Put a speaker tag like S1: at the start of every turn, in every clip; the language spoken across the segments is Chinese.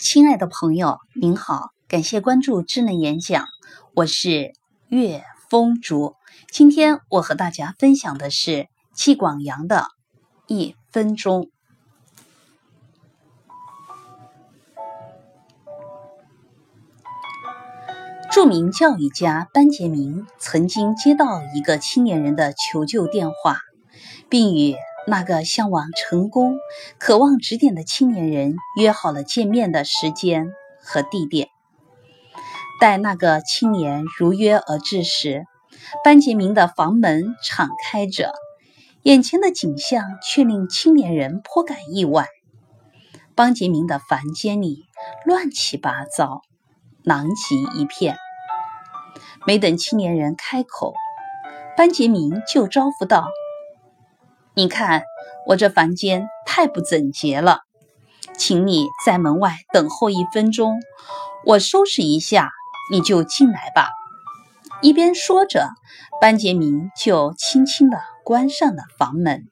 S1: 亲爱的朋友，您好，感谢关注智能演讲，我是岳风竹。今天我和大家分享的是戚广阳的一分钟。著名教育家班杰明曾经接到一个青年人的求救电话，并与那个向往成功、渴望指点的青年人约好了见面的时间和地点。待那个青年如约而至时，班杰明的房门敞开着，眼前的景象却令青年人颇感意外。班杰明的房间里乱七八糟，狼藉一片。没等青年人开口，班杰明就招呼道。你看，我这房间太不整洁了，请你在门外等候一分钟，我收拾一下，你就进来吧。一边说着，班杰明就轻轻地关上了房门。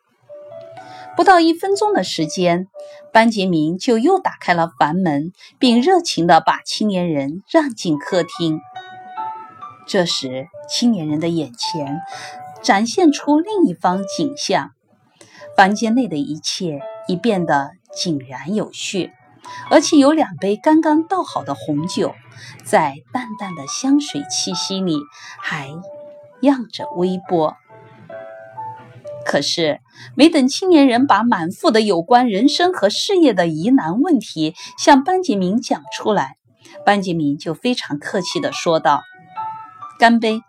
S1: 不到一分钟的时间，班杰明就又打开了房门，并热情地把青年人让进客厅。这时，青年人的眼前展现出另一方景象。房间内的一切已变得井然有序，而且有两杯刚刚倒好的红酒，在淡淡的香水气息里还漾着微波。可是，没等青年人把满腹的有关人生和事业的疑难问题向班杰明讲出来，班杰明就非常客气地说道：“干杯，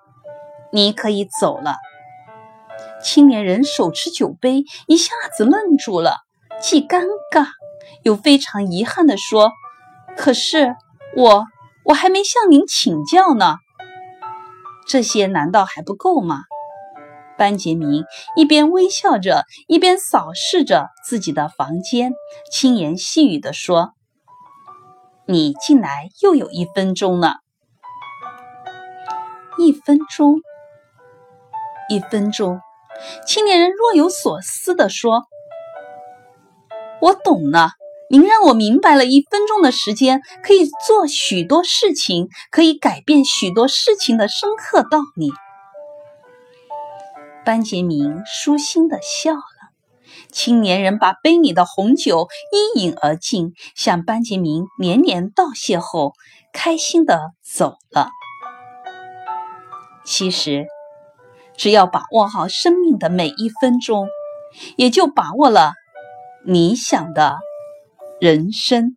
S1: 你可以走了。”青年人手持酒杯，一下子愣住了，既尴尬又非常遗憾地说：“可是我我还没向您请教呢。这些难道还不够吗？”班杰明一边微笑着，一边扫视着自己的房间，轻言细语地说：“你进来又有一分钟了，一分钟，一分钟。”青年人若有所思地说：“我懂了，您让我明白了，一分钟的时间可以做许多事情，可以改变许多事情的深刻道理。”班杰明舒心地笑了。青年人把杯里的红酒一饮而尽，向班杰明连连道谢后，开心地走了。其实。只要把握好生命的每一分钟，也就把握了理想的人生。